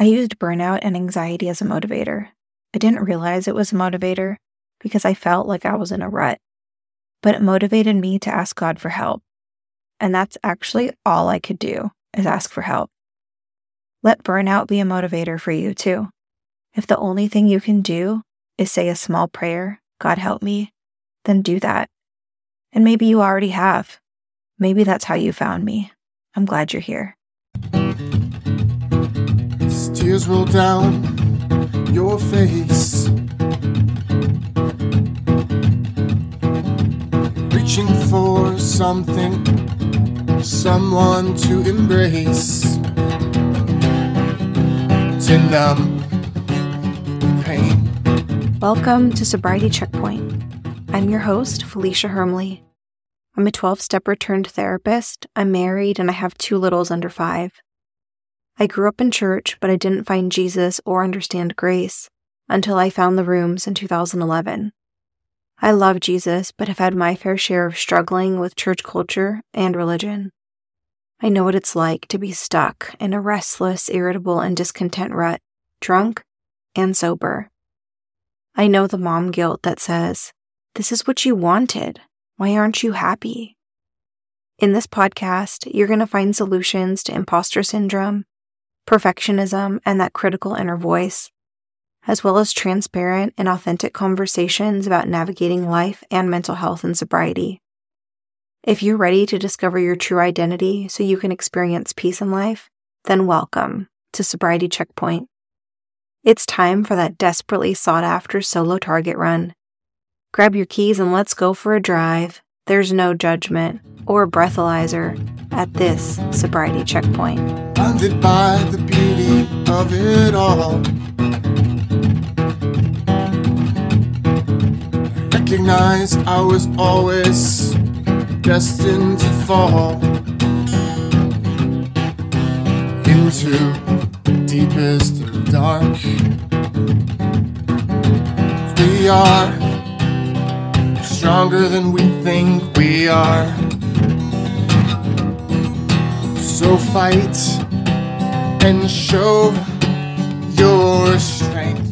I used burnout and anxiety as a motivator. I didn't realize it was a motivator because I felt like I was in a rut, but it motivated me to ask God for help. And that's actually all I could do is ask for help. Let burnout be a motivator for you too. If the only thing you can do is say a small prayer, God help me, then do that. And maybe you already have. Maybe that's how you found me. I'm glad you're here. Tears roll down your face. Reaching for something, someone to embrace. To numb pain. Welcome to Sobriety Checkpoint. I'm your host, Felicia Hermle. I'm a 12 step returned therapist. I'm married and I have two littles under five. I grew up in church, but I didn't find Jesus or understand grace until I found the rooms in 2011. I love Jesus, but have had my fair share of struggling with church culture and religion. I know what it's like to be stuck in a restless, irritable, and discontent rut, drunk and sober. I know the mom guilt that says, This is what you wanted. Why aren't you happy? In this podcast, you're going to find solutions to imposter syndrome, perfectionism, and that critical inner voice, as well as transparent and authentic conversations about navigating life and mental health and sobriety. If you're ready to discover your true identity so you can experience peace in life, then welcome to Sobriety Checkpoint. It's time for that desperately sought after solo Target run. Grab your keys and let's go for a drive. There's no judgment or breathalyzer at this sobriety checkpoint. Blinded by the beauty of it all. Recognize I was always destined to fall into the deepest dark. We are stronger than we think we are. So fight and show your strength.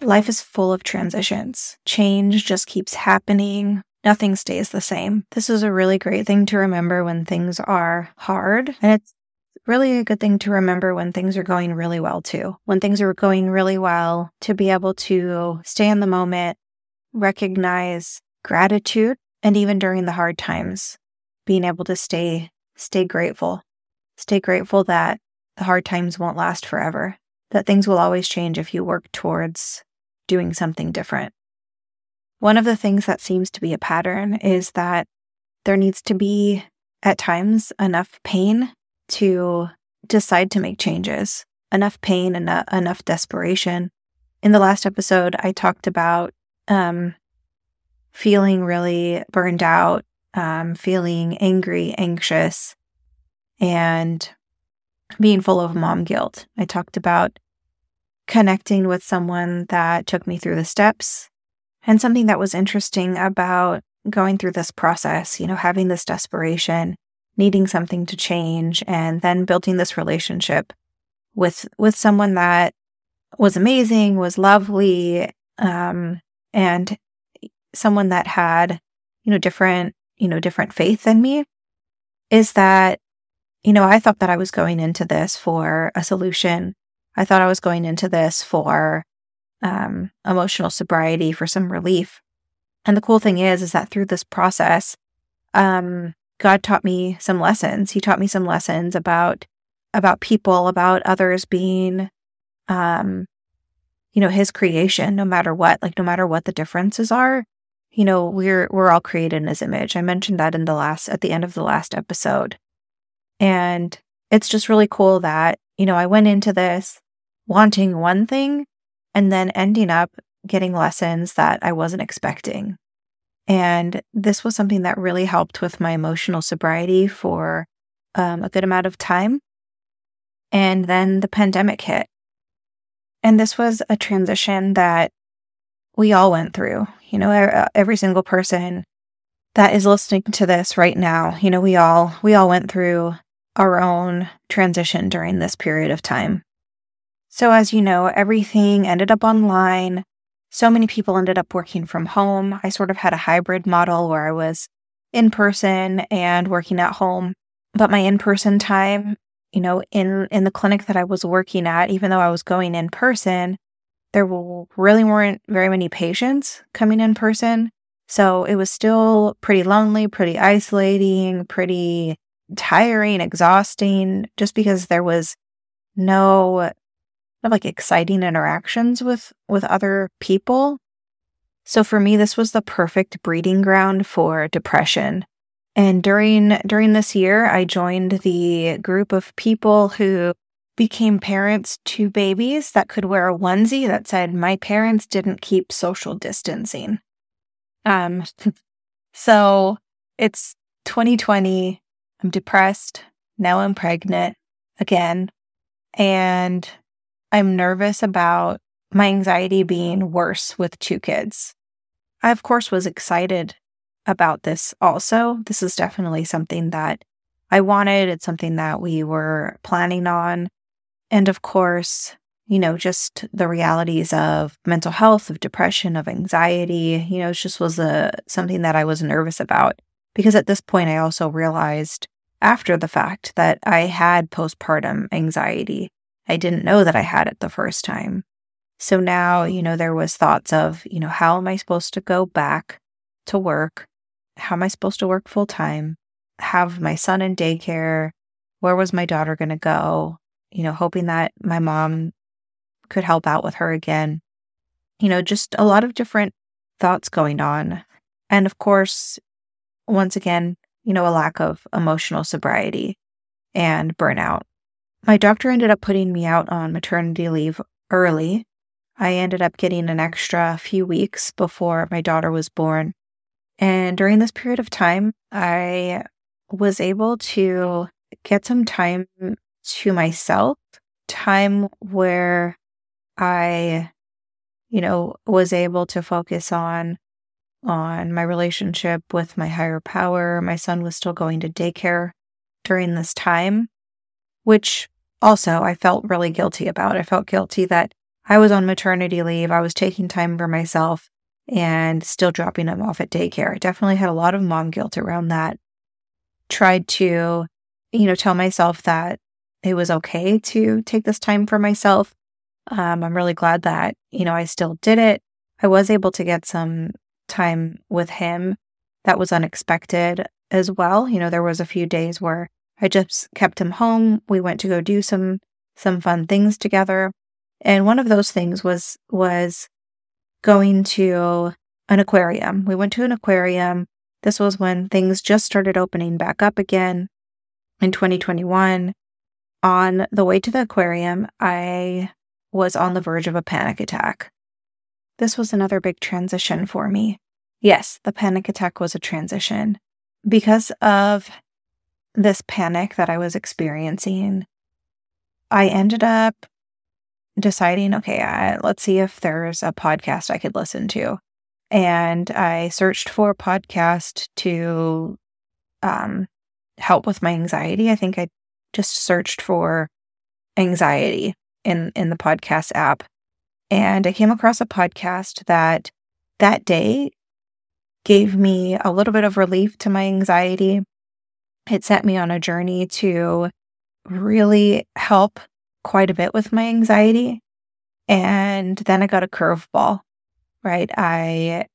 Life is full of transitions. Change just keeps happening. Nothing stays the same. This is a really great thing to remember when things are hard. And it's really a good thing to remember when things are going really well, too. When things are going really well, to be able to stay in the moment, recognize gratitude, and even during the hard times, being able to stay stay grateful. Stay grateful that the hard times won't last forever, that things will always change if you work towards doing something different. One of the things that seems to be a pattern is that there needs to be, at times, enough pain to decide to make changes, enough pain and enough desperation. In the last episode, I talked about um, feeling really burned out, um, feeling angry, anxious, and being full of mom guilt. I talked about connecting with someone that took me through the steps. And something that was interesting about going through this process, you know, having this desperation, needing something to change, and then building this relationship with with someone that was amazing, was lovely, um, and someone that had, you know, different, you know, different faith than me, is that, you know, I thought that I was going into this for a solution I thought I was going into this for um, emotional sobriety, for some relief. And the cool thing is, is that through this process, um, God taught me some lessons. He taught me some lessons about about people, about others being, um, you know, His creation. No matter what, like no matter what the differences are, you know, we're we're all created in His image. I mentioned that in the last at the end of the last episode, and it's just really cool that you know I went into this wanting one thing and then ending up getting lessons that I wasn't expecting. And this was something that really helped with my emotional sobriety for um, a good amount of time. And then the pandemic hit. And this was a transition that we all went through. You know, uh, every single person that is listening to this right now, you know, we all we all went through our own transition during this period of time. So, as you know, everything ended up online. So many people ended up working from home. I sort of had a hybrid model where I was in person and working at home. But my in person time, you know, in, in the clinic that I was working at, even though I was going in person, there really weren't very many patients coming in person. So it was still pretty lonely, pretty isolating, pretty tiring, exhausting, just because there was no like exciting interactions with with other people. So for me this was the perfect breeding ground for depression. And during during this year I joined the group of people who became parents to babies that could wear a onesie that said my parents didn't keep social distancing. Um so it's 2020 I'm depressed. Now I'm pregnant again. And I'm nervous about my anxiety being worse with two kids. I, of course, was excited about this also. This is definitely something that I wanted. It's something that we were planning on. And of course, you know, just the realities of mental health, of depression, of anxiety, you know, it just was a, something that I was nervous about. Because at this point, I also realized after the fact that I had postpartum anxiety. I didn't know that I had it the first time. So now, you know, there was thoughts of, you know, how am I supposed to go back to work? How am I supposed to work full time? Have my son in daycare? Where was my daughter going to go? You know, hoping that my mom could help out with her again. You know, just a lot of different thoughts going on. And of course, once again, you know, a lack of emotional sobriety and burnout. My doctor ended up putting me out on maternity leave early. I ended up getting an extra few weeks before my daughter was born. And during this period of time, I was able to get some time to myself, time where I, you know, was able to focus on on my relationship with my higher power. My son was still going to daycare during this time, which also I felt really guilty about. I felt guilty that I was on maternity leave, I was taking time for myself and still dropping him off at daycare. I definitely had a lot of mom guilt around that. Tried to, you know, tell myself that it was okay to take this time for myself. Um, I'm really glad that, you know, I still did it. I was able to get some time with him that was unexpected as well. You know, there was a few days where I just kept him home. We went to go do some some fun things together. And one of those things was was going to an aquarium. We went to an aquarium. This was when things just started opening back up again in 2021. On the way to the aquarium, I was on the verge of a panic attack. This was another big transition for me. Yes, the panic attack was a transition. Because of this panic that I was experiencing, I ended up deciding, okay, I, let's see if there's a podcast I could listen to. And I searched for a podcast to um, help with my anxiety. I think I just searched for anxiety in in the podcast app and I came across a podcast that that day gave me a little bit of relief to my anxiety. It set me on a journey to really help quite a bit with my anxiety. And then I got a curveball, right? I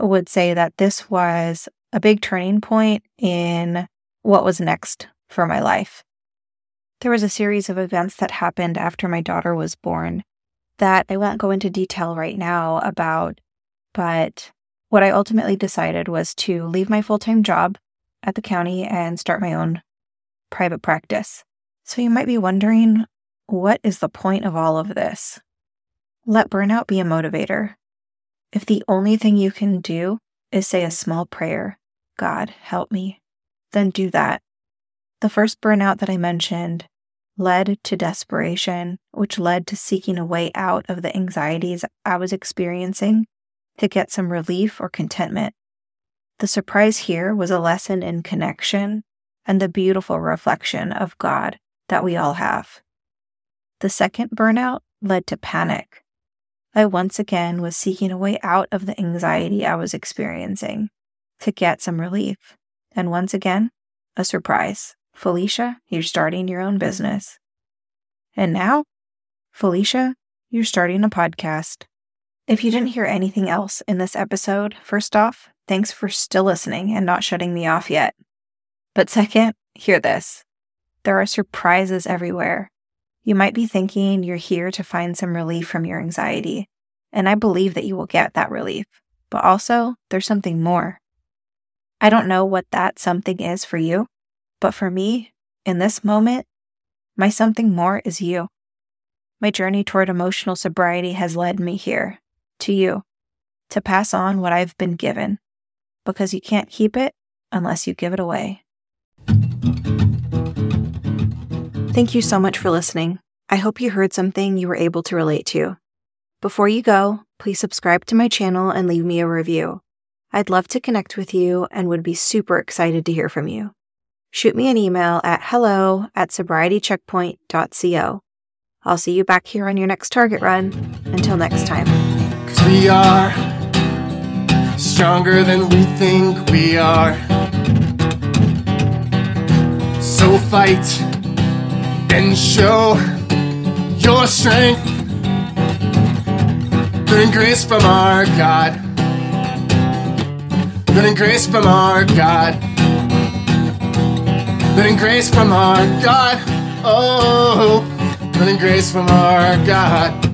would say that this was a big turning point in what was next for my life. There was a series of events that happened after my daughter was born that I won't go into detail right now about, but what I ultimately decided was to leave my full time job at the county and start my own private practice. So you might be wondering, what is the point of all of this? Let burnout be a motivator. If the only thing you can do is say a small prayer, God, help me, then do that. The first burnout that I mentioned led to desperation, which led to seeking a way out of the anxieties I was experiencing to get some relief or contentment. The surprise here was a lesson in connection and the beautiful reflection of God that we all have. The second burnout led to panic. I once again was seeking a way out of the anxiety I was experiencing to get some relief. And once again, a surprise. Felicia, you're starting your own business. And now, Felicia, you're starting a podcast. If you didn't hear anything else in this episode, first off, thanks for still listening and not shutting me off yet. But second, hear this there are surprises everywhere. You might be thinking you're here to find some relief from your anxiety, and I believe that you will get that relief. But also, there's something more. I don't know what that something is for you, but for me, in this moment, my something more is you. My journey toward emotional sobriety has led me here, to you, to pass on what I've been given, because you can't keep it unless you give it away. Thank you so much for listening. I hope you heard something you were able to relate to. Before you go, please subscribe to my channel and leave me a review. I'd love to connect with you and would be super excited to hear from you. Shoot me an email at hello at sobrietycheckpoint.co. I'll see you back here on your next Target run. Until next time. We are stronger than we think we are. So fight and show your strength. Good grace from our God. Good grace from our God. Good grace from our God. Oh, good grace from our God.